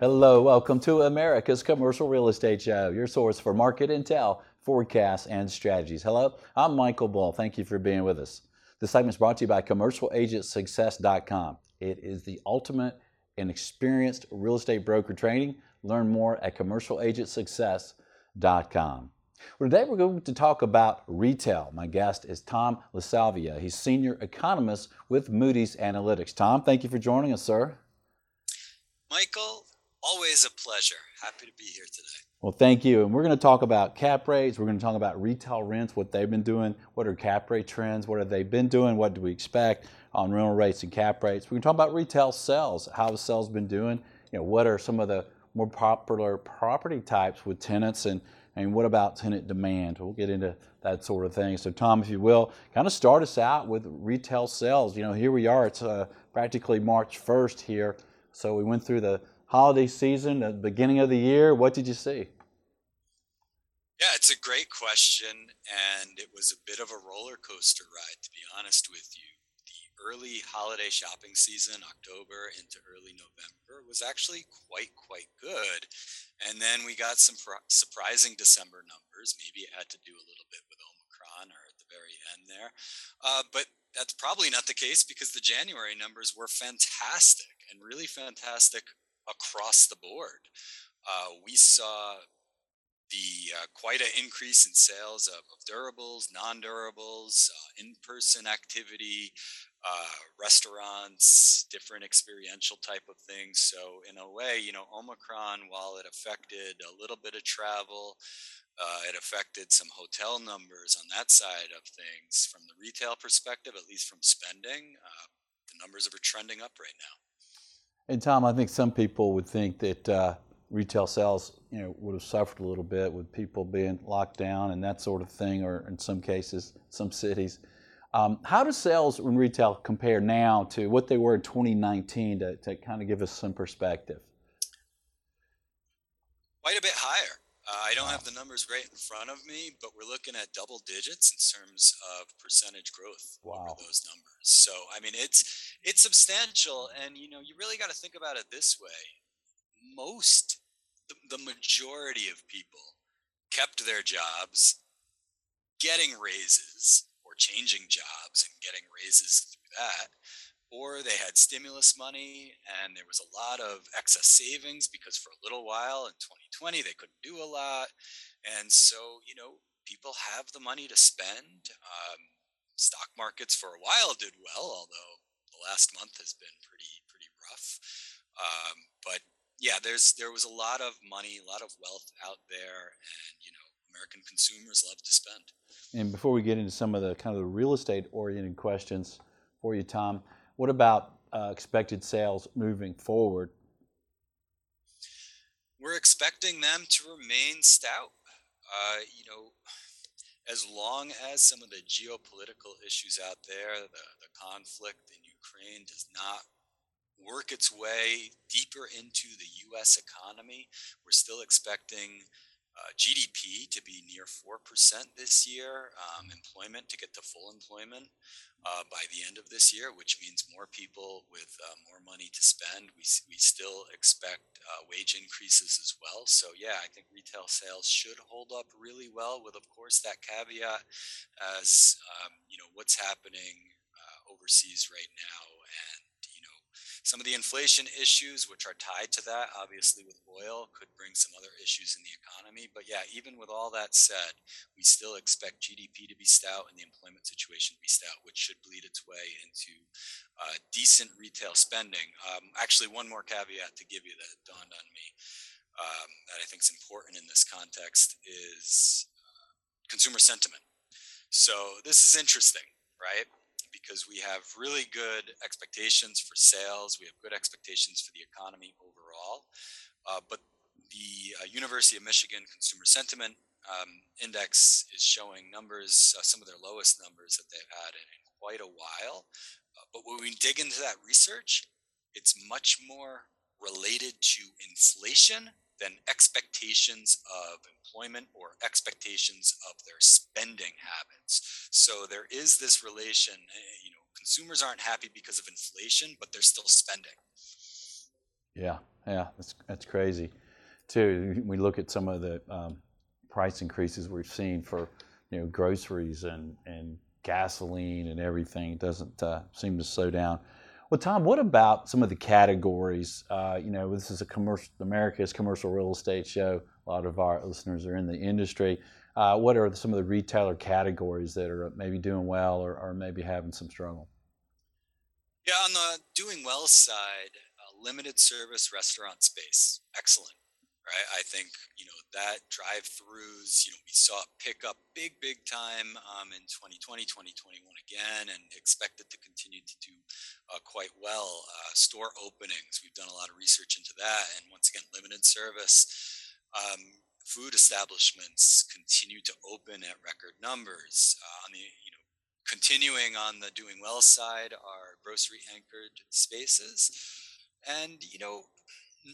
Hello, welcome to America's Commercial Real Estate Show, your source for market intel, forecasts, and strategies. Hello, I'm Michael Bull. Thank you for being with us. This segment is brought to you by CommercialAgentSuccess.com. It is the ultimate and experienced real estate broker training. Learn more at CommercialAgentSuccess.com. Well, today we're going to talk about retail. My guest is Tom LaSalvia. He's senior economist with Moody's Analytics. Tom, thank you for joining us, sir. Michael, Always a pleasure. Happy to be here today. Well, thank you. And we're going to talk about cap rates. We're going to talk about retail rents, what they've been doing, what are cap rate trends, what have they been doing, what do we expect on rental rates and cap rates. We're going to talk about retail sales, how the sales been doing. You know, what are some of the more popular property types with tenants and and what about tenant demand? We'll get into that sort of thing. So, Tom, if you will, kind of start us out with retail sales. You know, here we are. It's uh, practically March 1st here. So we went through the holiday season, at the beginning of the year? What did you see? Yeah, it's a great question, and it was a bit of a roller coaster ride, to be honest with you. The early holiday shopping season, October into early November, was actually quite, quite good. And then we got some surprising December numbers. Maybe it had to do a little bit with Omicron or at the very end there. Uh, but that's probably not the case because the January numbers were fantastic and really fantastic across the board. Uh, we saw the uh, quite an increase in sales of, of durables, non-durables, uh, in-person activity, uh, restaurants, different experiential type of things. So in a way, you know, Omicron, while it affected a little bit of travel, uh, it affected some hotel numbers on that side of things. From the retail perspective, at least from spending, uh, the numbers are trending up right now. And Tom, I think some people would think that uh, retail sales, you know, would have suffered a little bit with people being locked down and that sort of thing, or in some cases, some cities. Um, how do sales in retail compare now to what they were in 2019 to, to kind of give us some perspective? Quite a bit higher. Uh, I don't have the numbers right in front of me, but we're looking at double digits in terms of percentage growth wow. over those numbers. So, I mean, it's it's substantial, and you know, you really got to think about it this way: most, the, the majority of people kept their jobs, getting raises or changing jobs and getting raises through that or they had stimulus money and there was a lot of excess savings because for a little while in 2020 they couldn't do a lot. And so you know people have the money to spend. Um, stock markets for a while did well although the last month has been pretty pretty rough. Um, but yeah there's there was a lot of money a lot of wealth out there and you know american consumers love to spend. And before we get into some of the kind of the real estate oriented questions for you tom what about uh, expected sales moving forward? We're expecting them to remain stout. Uh, you know, as long as some of the geopolitical issues out there, the, the conflict in Ukraine does not work its way deeper into the US economy, we're still expecting uh, GDP to be near 4% this year, um, employment to get to full employment uh, by the end of this year, which means more people with uh, more money to spend. We, we still expect uh, wage increases as well. So, yeah, I think retail sales should hold up really well, with, of course, that caveat as, um, you know, what's happening uh, overseas right now and some of the inflation issues, which are tied to that, obviously with oil, could bring some other issues in the economy. But yeah, even with all that said, we still expect GDP to be stout and the employment situation to be stout, which should bleed its way into uh, decent retail spending. Um, actually, one more caveat to give you that dawned on me um, that I think is important in this context is uh, consumer sentiment. So this is interesting, right? Because we have really good expectations for sales. We have good expectations for the economy overall. Uh, but the uh, University of Michigan Consumer Sentiment um, Index is showing numbers, uh, some of their lowest numbers that they've had in, in quite a while. Uh, but when we dig into that research, it's much more related to inflation than expectations of employment or expectations of their spending habits. So there is this relation, eh, you know, consumers aren't happy because of inflation, but they're still spending. Yeah, yeah, that's that's crazy. Too, we look at some of the um, price increases we've seen for you know groceries and and gasoline and everything. It doesn't uh, seem to slow down. Well, Tom, what about some of the categories? Uh, you know, this is a commercial, America's commercial real estate show. A lot of our listeners are in the industry. Uh, what are some of the retailer categories that are maybe doing well or, or maybe having some struggle? Yeah, on the doing well side, uh, limited service restaurant space, excellent right? I think you know that drive-throughs. You know, we saw pick up big, big time um, in 2020, 2021 again, and expect it to continue to do uh, quite well. Uh, store openings, we've done a lot of research into that, and once again, limited service. Um, food establishments continue to open at record numbers. Uh, on the you know, continuing on the doing well side are grocery anchored spaces, and you know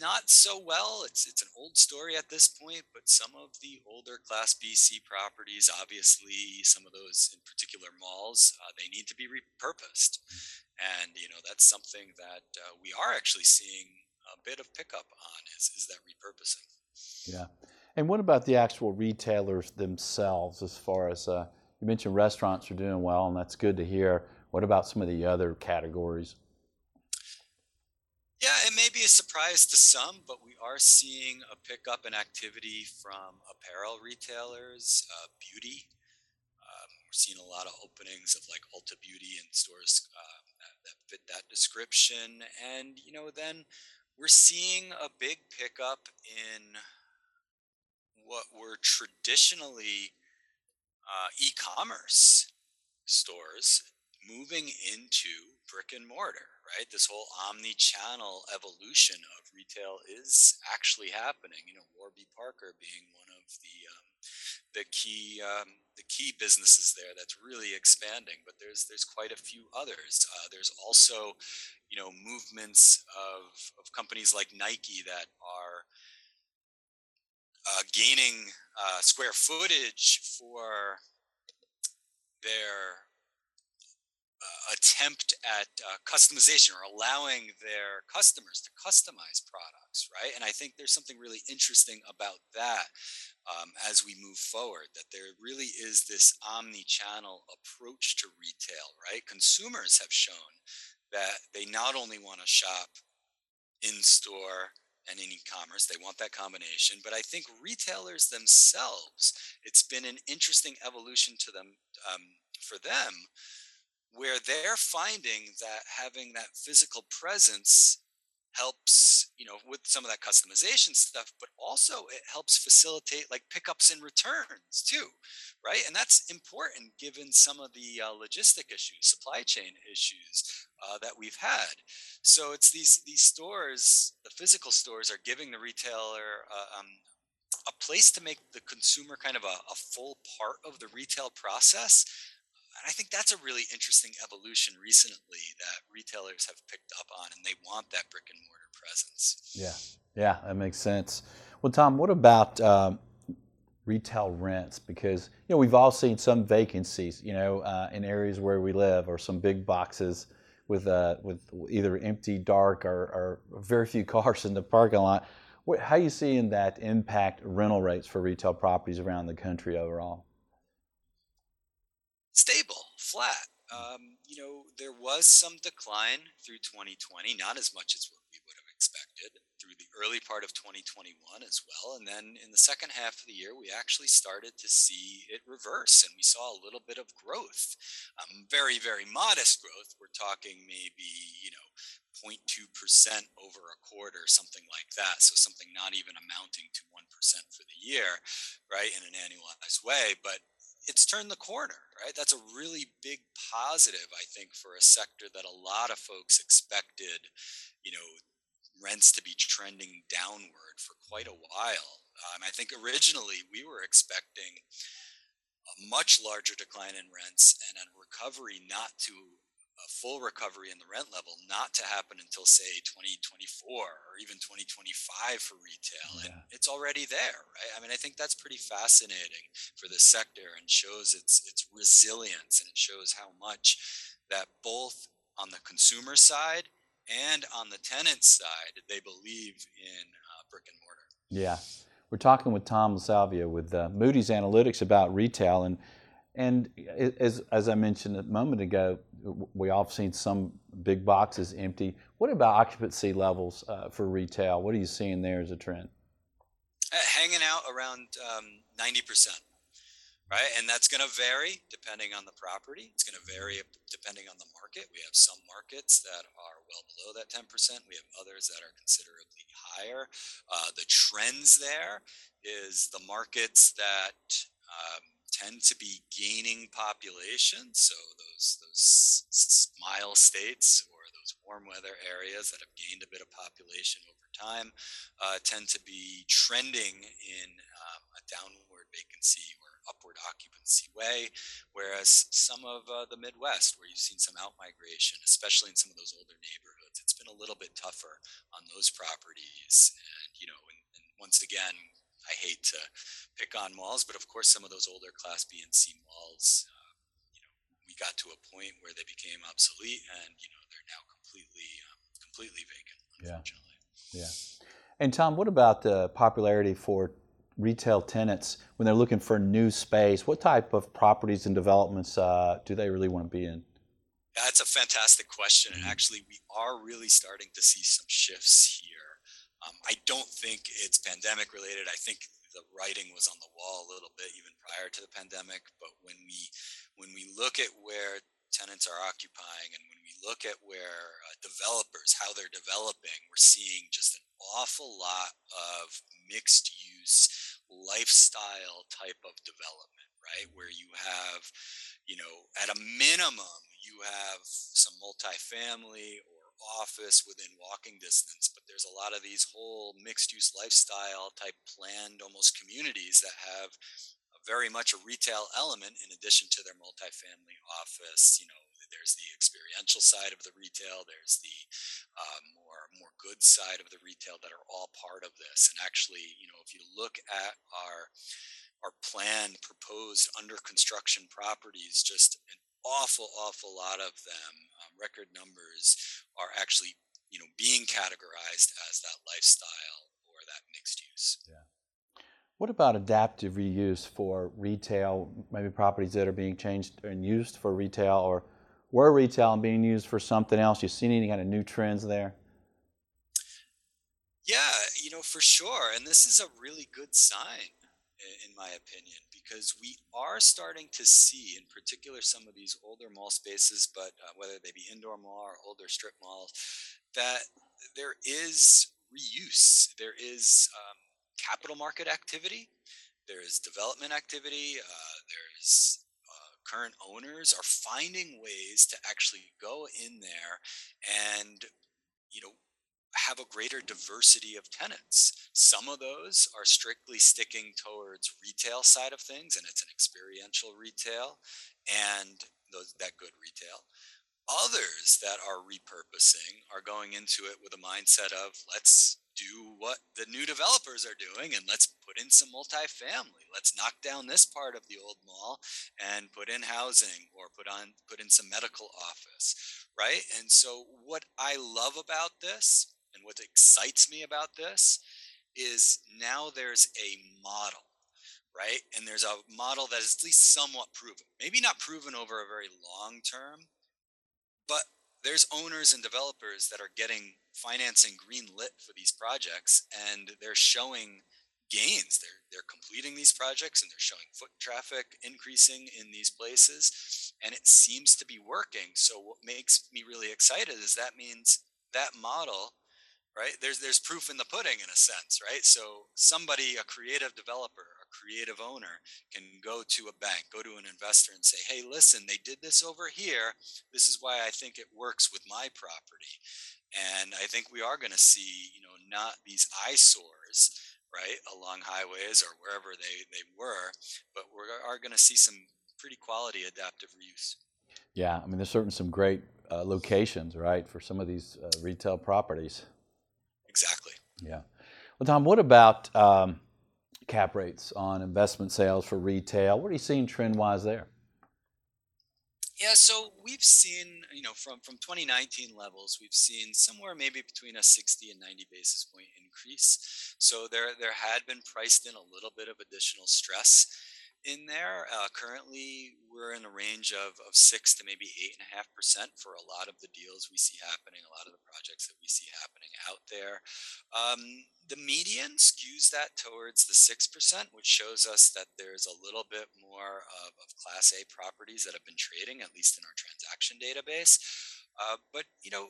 not so well. It's it's an old story at this point, but some of the older Class BC properties, obviously, some of those in particular malls, uh, they need to be repurposed, and you know that's something that uh, we are actually seeing a bit of pickup on is is that repurposing. Yeah, and what about the actual retailers themselves? As far as uh, you mentioned, restaurants are doing well, and that's good to hear. What about some of the other categories? Be a surprise to some, but we are seeing a pickup in activity from apparel retailers, uh, beauty. Um, we're seeing a lot of openings of like Ulta Beauty and stores uh, that fit that description. And, you know, then we're seeing a big pickup in what were traditionally uh, e commerce stores moving into brick and mortar, right? This whole omni-channel evolution of retail is actually happening. You know, Warby Parker being one of the um, the key um, the key businesses there that's really expanding. But there's there's quite a few others. Uh, there's also, you know, movements of of companies like Nike that are uh, gaining uh, square footage for their uh, attempt at uh, customization or allowing their customers to customize products, right? And I think there's something really interesting about that um, as we move forward, that there really is this omni channel approach to retail, right? Consumers have shown that they not only want to shop in store and in e-commerce they want that combination but i think retailers themselves it's been an interesting evolution to them um, for them where they're finding that having that physical presence helps you know with some of that customization stuff but also it helps facilitate like pickups and returns too right? And that's important given some of the uh, logistic issues supply chain issues uh, that we've had. So it's these these stores the physical stores are giving the retailer uh, um, a place to make the consumer kind of a, a full part of the retail process and I think that's a really interesting evolution recently that retailers have picked up on, and they want that brick and mortar presence. Yeah, yeah, that makes sense. Well, Tom, what about um, retail rents? Because you know we've all seen some vacancies, you know, uh, in areas where we live, or some big boxes with uh, with either empty, dark, or, or very few cars in the parking lot. What, how are you seeing that impact rental rates for retail properties around the country overall? Um, you know, there was some decline through 2020, not as much as what we would have expected through the early part of 2021 as well. And then in the second half of the year, we actually started to see it reverse and we saw a little bit of growth. Um, very, very modest growth. We're talking maybe, you know, 0.2% over a quarter, something like that. So something not even amounting to 1% for the year, right, in an annualized way. But it's turned the corner, right? That's a really big positive, I think, for a sector that a lot of folks expected, you know, rents to be trending downward for quite a while. Um, I think originally we were expecting a much larger decline in rents and a recovery not to a full recovery in the rent level not to happen until say 2024 or even 2025 for retail yeah. and it's already there right? I mean i think that's pretty fascinating for the sector and shows its its resilience and it shows how much that both on the consumer side and on the tenant side they believe in uh, brick and mortar. Yeah. We're talking with tom LaSalvia with uh, moody's analytics about retail and and as, as I mentioned a moment ago, we all have seen some big boxes empty. What about occupancy levels uh, for retail? What are you seeing there as a trend? Uh, hanging out around um, 90%, right? And that's going to vary depending on the property. It's going to vary depending on the market. We have some markets that are well below that 10%. We have others that are considerably higher. Uh, the trends there is the markets that um, tend to be gaining population. So those those smile states or those warm weather areas that have gained a bit of population over time uh, tend to be trending in um, a downward vacancy or upward occupancy way, whereas some of uh, the Midwest, where you've seen some out migration, especially in some of those older neighborhoods, it's been a little bit tougher on those properties. And you know, and, and once again, I hate to pick on malls, but of course, some of those older Class B and C malls, uh, you know, we got to a point where they became obsolete, and you know, they're now completely, um, completely vacant. Unfortunately. Yeah. Yeah. And Tom, what about the popularity for retail tenants when they're looking for new space? What type of properties and developments uh, do they really want to be in? That's a fantastic question, and mm-hmm. actually, we are really starting to see some shifts here. Um, I don't think it's pandemic related. I think the writing was on the wall a little bit even prior to the pandemic. But when we when we look at where tenants are occupying and when we look at where uh, developers how they're developing, we're seeing just an awful lot of mixed use lifestyle type of development, right? Where you have, you know, at a minimum, you have some multifamily or office within walking distance, but there's a lot of these whole mixed use lifestyle type planned almost communities that have very much a retail element in addition to their multifamily office. You know, there's the experiential side of the retail, there's the uh, more more good side of the retail that are all part of this. And actually, you know, if you look at our our planned proposed under construction properties, just an awful, awful lot of them, um, record numbers, are actually you know being categorized as that lifestyle or that mixed use. Yeah. What about adaptive reuse for retail? Maybe properties that are being changed and used for retail, or were retail and being used for something else. You seen any kind of new trends there? Yeah, you know for sure, and this is a really good sign in my opinion, because we are starting to see, in particular, some of these older mall spaces, but uh, whether they be indoor mall or older strip malls, that there is reuse. There is um, capital market activity. There is development activity. Uh, there's uh, current owners are finding ways to actually go in there and you know have a greater diversity of tenants. Some of those are strictly sticking towards retail side of things, and it's an experiential retail and those, that good retail. Others that are repurposing are going into it with a mindset of let's do what the new developers are doing and let's put in some multifamily. Let's knock down this part of the old mall and put in housing or put on put in some medical office, right? And so what I love about this and what excites me about this is now there's a model, right? And there's a model that is at least somewhat proven. Maybe not proven over a very long term, but there's owners and developers that are getting financing green lit for these projects and they're showing gains. They're they're completing these projects and they're showing foot traffic increasing in these places and it seems to be working. So what makes me really excited is that means that model right? There's there's proof in the pudding in a sense right? So somebody a creative developer a creative owner can go to a bank go to an investor and say hey listen they did this over here. This is why i think it works with my property. And i think we are going to see you know not these eyesores right along highways or wherever they they were but we are going to see some pretty quality adaptive reuse. Yeah, I mean, there's certainly some great uh, locations, right, for some of these uh, retail properties. Yeah. Well, Tom, what about um, cap rates on investment sales for retail? What are you seeing trend wise there? Yeah, so we've seen, you know, from from 2019 levels, we've seen somewhere maybe between a 60 and 90 basis point increase. So there there had been priced in a little bit of additional stress in there. Uh, currently, we're in a range of, of six to maybe eight and a half percent for a lot of the deals we see happening, a lot of the projects that we see happening out there. Um, the median skews that towards the six percent, which shows us that there's a little bit more of, of Class A properties that have been trading, at least in our transaction database. Uh, but you know,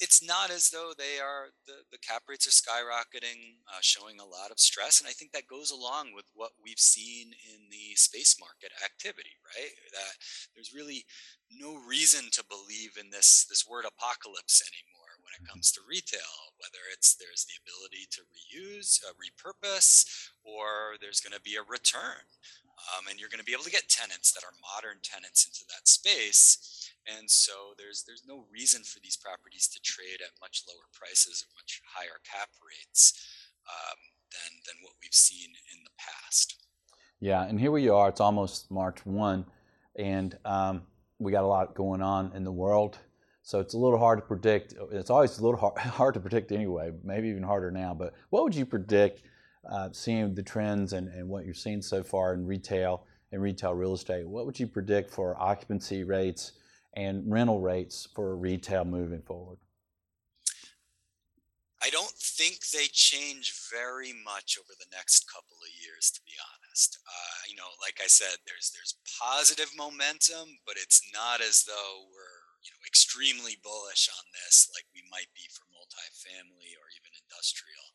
it's not as though they are the, the cap rates are skyrocketing uh, showing a lot of stress and i think that goes along with what we've seen in the space market activity right? That there's really no reason to believe in this this word apocalypse anymore when it mm-hmm. comes to retail whether it's there's the ability to reuse uh, repurpose or there's going to be a return. Um, and you're going to be able to get tenants that are modern tenants into that space and so there's there's no reason for these properties to trade at much lower prices or much higher cap rates um, than than what we've seen in the past. Yeah, and here we are. It's almost March one, and um, we got a lot going on in the world. So it's a little hard to predict. It's always a little hard, hard to predict anyway. Maybe even harder now. But what would you predict, uh, seeing the trends and, and what you're seeing so far in retail and retail real estate? What would you predict for occupancy rates? And rental rates for retail moving forward? I don't think they change very much over the next couple of years, to be honest. Uh, you know, like I said, there's there's positive momentum, but it's not as though we're you know extremely bullish on this like we might be for multifamily or even industrial.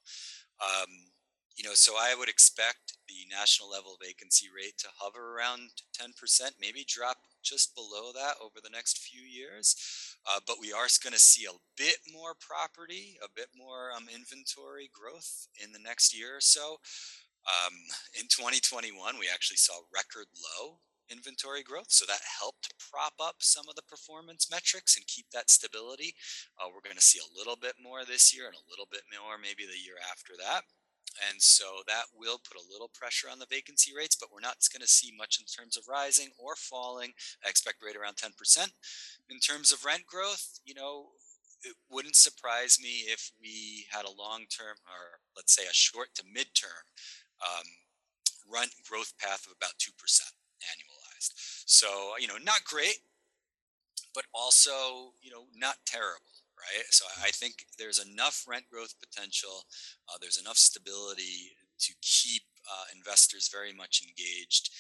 Um, you know, so I would expect the national level vacancy rate to hover around 10%, maybe drop just below that over the next few years. Uh, but we are going to see a bit more property, a bit more um, inventory growth in the next year or so. Um, in 2021, we actually saw record low inventory growth. So that helped prop up some of the performance metrics and keep that stability. Uh, we're going to see a little bit more this year and a little bit more maybe the year after that. And so that will put a little pressure on the vacancy rates, but we're not going to see much in terms of rising or falling. I expect rate around 10%. In terms of rent growth, you know, it wouldn't surprise me if we had a long term, or let's say a short to midterm um, rent growth path of about 2% annualized. So, you know, not great, but also, you know, not terrible right? So I think there's enough rent growth potential. Uh, there's enough stability to keep uh, investors very much engaged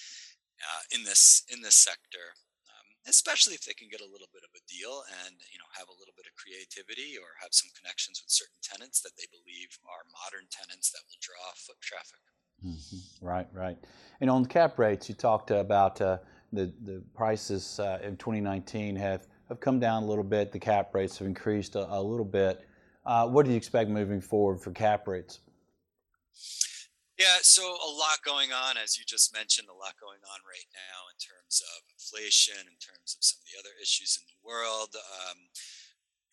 uh, in this in this sector, um, especially if they can get a little bit of a deal and you know have a little bit of creativity or have some connections with certain tenants that they believe are modern tenants that will draw foot traffic. Mm-hmm. Right, right. And on cap rates, you talked about uh, the the prices uh, in 2019 have have come down a little bit. The cap rates have increased a, a little bit. Uh, what do you expect moving forward for cap rates? Yeah, so a lot going on, as you just mentioned, a lot going on right now in terms of inflation, in terms of some of the other issues in the world. Um,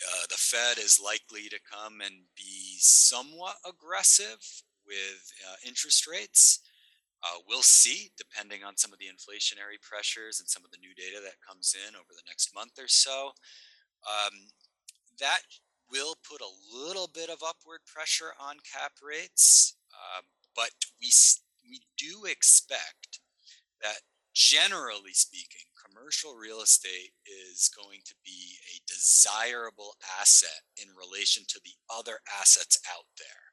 uh, the Fed is likely to come and be somewhat aggressive with uh, interest rates. Uh, we'll see, depending on some of the inflationary pressures and some of the new data that comes in over the next month or so. Um, that will put a little bit of upward pressure on cap rates, uh, but we we do expect that generally speaking, commercial real estate is going to be a desirable asset in relation to the other assets out there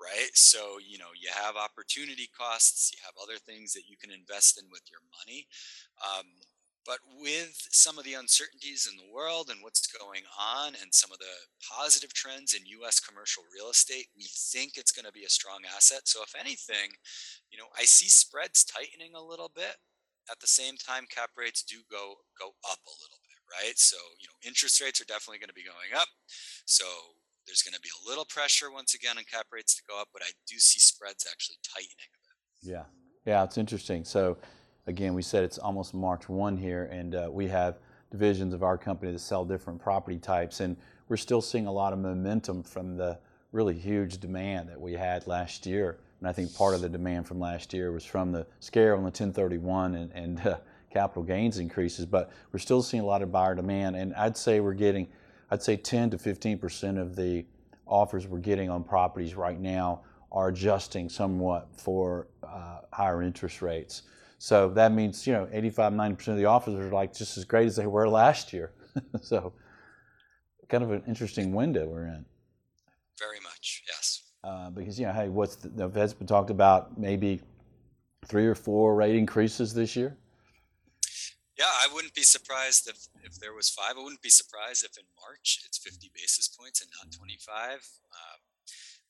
right? So, you know, you have opportunity costs, you have other things that you can invest in with your money. Um, but with some of the uncertainties in the world and what's going on and some of the positive trends in US commercial real estate, we think it's going to be a strong asset. So, if anything, you know, I see spreads tightening a little bit. At the same time, cap rates do go go up a little bit, right? So, you know, interest rates are definitely going to be going up. So, there's going to be a little pressure once again on cap rates to go up, but I do see spreads actually tightening. Yeah, yeah, it's interesting. So, again, we said it's almost March 1 here, and uh, we have divisions of our company that sell different property types, and we're still seeing a lot of momentum from the really huge demand that we had last year. And I think part of the demand from last year was from the scare on the 1031 and, and uh, capital gains increases, but we're still seeing a lot of buyer demand. And I'd say we're getting, I'd say 10 to 15 percent of the offers we're getting on properties right now are adjusting somewhat for uh, higher interest rates. So that means, you know, 85, 90% of the offers are like just as great as they were last year. so kind of an interesting window we're in. Very much, yes. Uh, because, you know, hey, what's the, the Fed's been talked about maybe three or four rate increases this year? Yeah, I wouldn't be surprised if, if there was five. I wouldn't be surprised if in March it's 50 basis points and not 25. Um,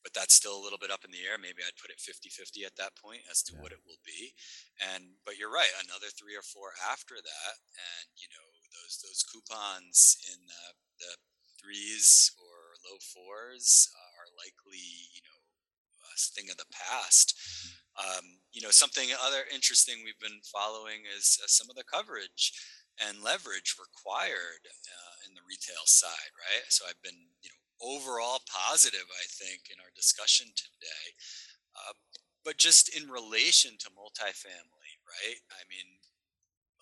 but that's still a little bit up in the air. Maybe I'd put it 50-50 at that point as to yeah. what it will be. And but you're right, another three or four after that, and you know those those coupons in the, the threes or low fours are likely you know a thing of the past. Um, you know something other interesting we've been following is uh, some of the coverage and leverage required uh, in the retail side, right? So I've been you know overall positive, I think, in our discussion today. Uh, but just in relation to multifamily, right? I mean,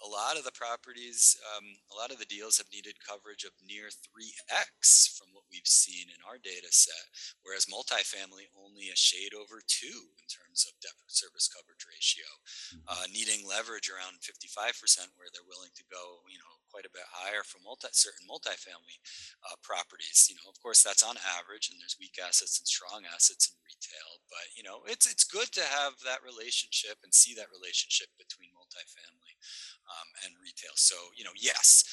a lot of the properties, um, a lot of the deals have needed coverage of near 3x from what we've seen in our data set, whereas multifamily only a shade over two in terms of debt service coverage ratio, mm-hmm. uh, needing leverage around 55% where they're willing to go, you know, quite a bit higher for multi certain multifamily uh, properties. You know, of course, that's on average, and there's weak assets and strong assets in retail. But you know, it's it's good to have that relationship and see that relationship between multifamily um, and retail. So you know, yes,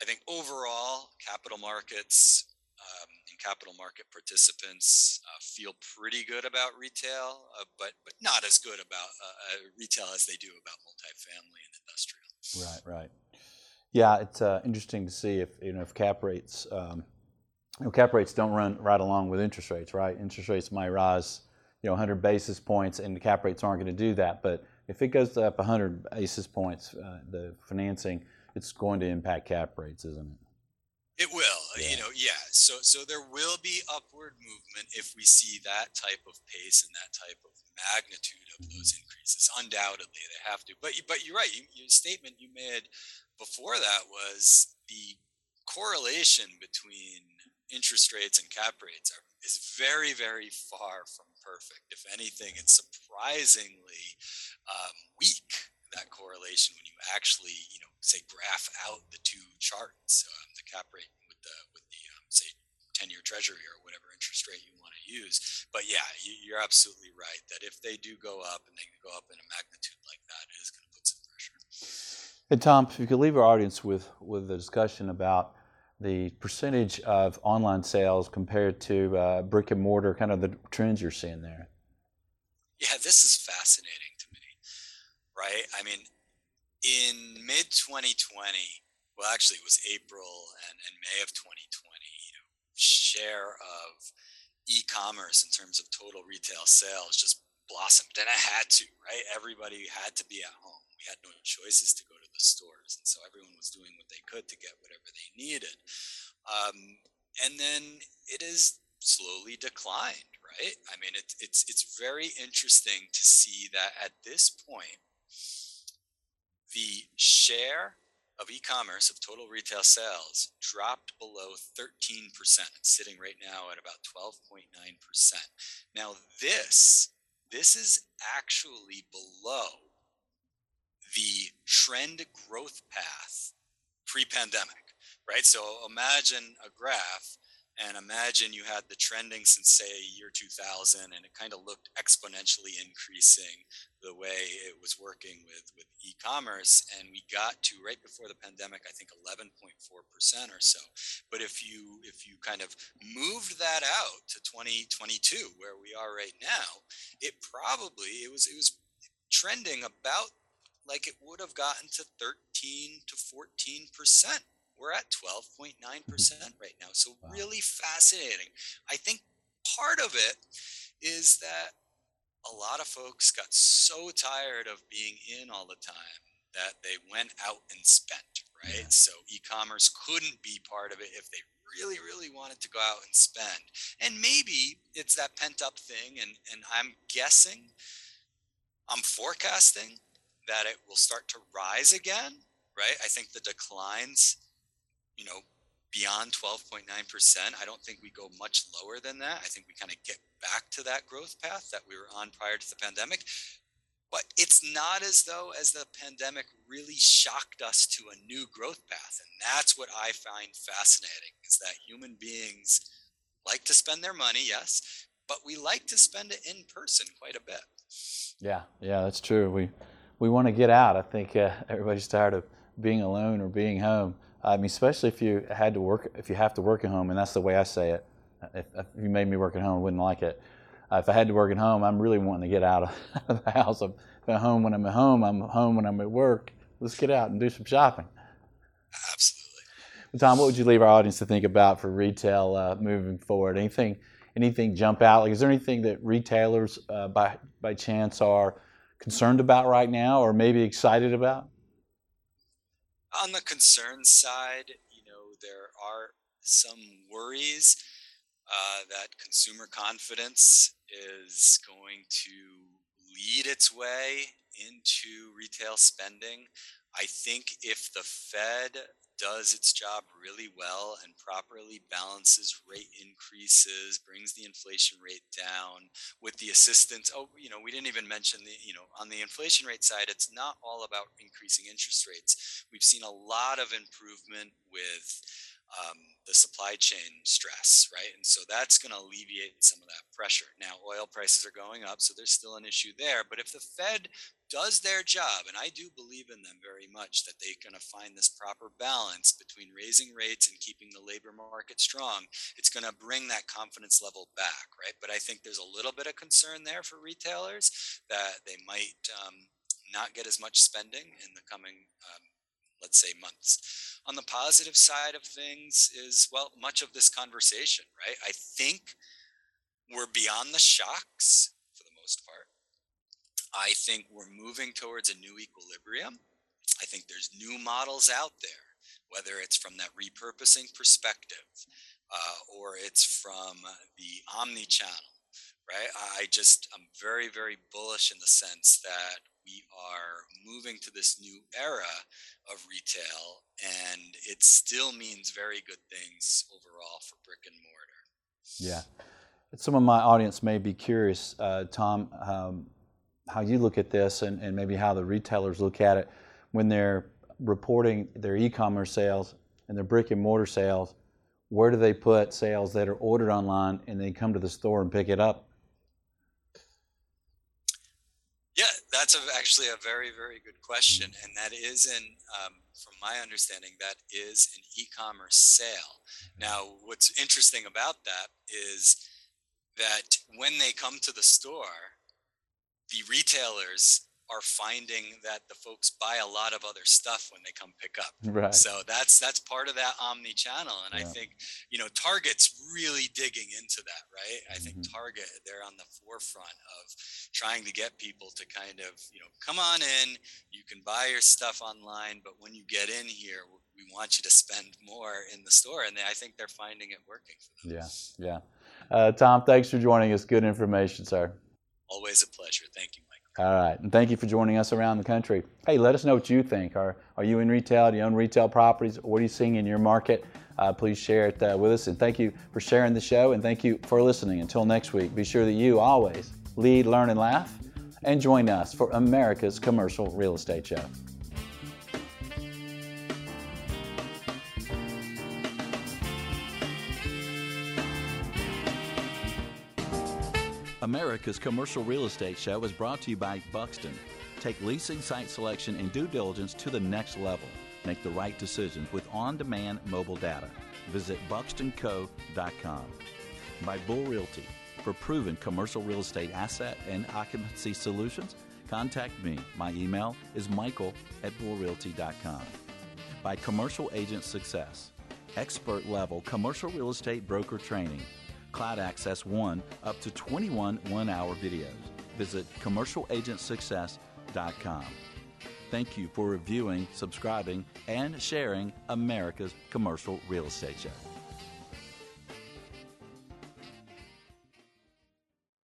I think overall capital markets. Um, and capital market participants uh, feel pretty good about retail, uh, but but not as good about uh, uh, retail as they do about multifamily and industrial. Right, right. Yeah, it's uh, interesting to see if you know if cap rates, um, you know, cap rates don't run right along with interest rates, right? Interest rates might rise, you know, 100 basis points, and the cap rates aren't going to do that. But if it goes up 100 basis points, uh, the financing, it's going to impact cap rates, isn't it? It will, yeah. you know, yeah. So, so there will be upward movement if we see that type of pace and that type of magnitude of those mm-hmm. increases. Undoubtedly, they have to. But, but you're right. You, your statement you made before that was the correlation between interest rates and cap rates are, is very, very far from perfect. If anything, it's surprisingly um, weak that correlation when you actually, you know, say graph out the two charts, um, the cap rate with the with the um, say 10-year treasury or whatever interest rate you want to use. But yeah, you, are absolutely right that if they do go up and they go up in a magnitude like that, it is going to put some pressure. Hey, Tom, if you could leave our audience with, with a discussion about the percentage of online sales compared to uh, brick and mortar, kind of the trends you're seeing there. Yeah, this is fascinating to me, right? I mean, in mid 2020, well, actually, it was April and, and May of 2020, you know, share of e commerce in terms of total retail sales just blossomed. And it had to, right? Everybody had to be at home. We had no choices to go to the stores. And so everyone was doing what they could to get whatever they needed. Um, and then it has slowly declined, right? I mean, it, it's, it's very interesting to see that at this point, the share of e-commerce of total retail sales dropped below 13%, It's sitting right now at about 12.9%. Now this this is actually below the trend growth path pre-pandemic, right? So imagine a graph and imagine you had the trending since say year 2000 and it kind of looked exponentially increasing the way it was working with with e-commerce and we got to right before the pandemic i think 11.4% or so but if you if you kind of moved that out to 2022 where we are right now it probably it was it was trending about like it would have gotten to 13 to 14 percent. We're at 12.9 mm-hmm. percent right now. So wow. really fascinating. I think part of it is that a lot of folks got so tired of being in all the time that they went out and spent right? Yeah. So e-commerce couldn't be part of it if they really, really wanted to go out and spend. And maybe it's that pent up thing. And, and I'm guessing, I'm forecasting that it will start to rise again, right? I think the declines, you know, beyond 12.9%, I don't think we go much lower than that. I think we kind of get back to that growth path that we were on prior to the pandemic. But it's not as though as the pandemic really shocked us to a new growth path. And that's what I find fascinating is that human beings like to spend their money, yes, but we like to spend it in person quite a bit. Yeah, yeah, that's true. We we want to get out. I think uh, everybody's tired of being alone or being home. I mean, especially if you had to work, if you have to work at home, and that's the way I say it. If, if you made me work at home, I wouldn't like it. Uh, if I had to work at home, I'm really wanting to get out of the house. I'm at home when I'm at home. I'm home when I'm at work. Let's get out and do some shopping. Absolutely. Well, Tom, what would you leave our audience to think about for retail uh, moving forward? Anything, anything jump out? Like, is there anything that retailers, uh, by by chance, are concerned about right now, or maybe excited about? On the concern side, you know, there are some worries uh, that consumer confidence is going to lead its way into retail spending. I think if the Fed does its job really well and properly balances rate increases, brings the inflation rate down with the assistance. Oh, you know, we didn't even mention the, you know, on the inflation rate side, it's not all about increasing interest rates. We've seen a lot of improvement with um, the supply chain stress, right? And so that's going to alleviate some of that pressure. Now, oil prices are going up, so there's still an issue there. But if the Fed does their job, and I do believe in them very much that they're going to find this proper balance between raising rates and keeping the labor market strong, it's going to bring that confidence level back, right? But I think there's a little bit of concern there for retailers that they might um, not get as much spending in the coming um, let's say months. On the positive side of things is, well, much of this conversation, right? I think we're beyond the shocks for the most part. I think we're moving towards a new equilibrium. I think there's new models out there, whether it's from that repurposing perspective uh, or it's from the omni channel, right? I just, I'm very, very bullish in the sense that we are moving to this new era of retail, and it still means very good things overall for brick and mortar. Yeah. Some of my audience may be curious, uh, Tom, um, how you look at this and, and maybe how the retailers look at it when they're reporting their e commerce sales and their brick and mortar sales. Where do they put sales that are ordered online and they come to the store and pick it up? Yeah, that's a, actually a very, very good question. And that is in, um, from my understanding, that is an e commerce sale. Now, what's interesting about that is that when they come to the store, the retailers are finding that the folks buy a lot of other stuff when they come pick up. Right. So that's that's part of that omni channel, and yeah. I think you know Target's really digging into that, right? I think mm-hmm. Target they're on the forefront of trying to get people to kind of you know come on in. You can buy your stuff online, but when you get in here, we want you to spend more in the store, and they, I think they're finding it working for them. Yeah, yeah. Uh, Tom, thanks for joining us. Good information, sir. Always a pleasure. Thank you, Mike. All right, and thank you for joining us around the country. Hey, let us know what you think. Are, are you in retail? Do you own retail properties? What are you seeing in your market? Uh, please share it uh, with us. And thank you for sharing the show, and thank you for listening. Until next week, be sure that you always lead, learn, and laugh, and join us for America's Commercial Real Estate Show. America's Commercial Real Estate Show is brought to you by Buxton. Take leasing site selection and due diligence to the next level. Make the right decisions with on demand mobile data. Visit buxtonco.com. By Bull Realty. For proven commercial real estate asset and occupancy solutions, contact me. My email is michael at bullrealty.com. By Commercial Agent Success. Expert level commercial real estate broker training Cloud Access 1 up to 21 one hour videos. Visit commercialagentsuccess.com. Thank you for reviewing, subscribing, and sharing America's Commercial Real Estate Show.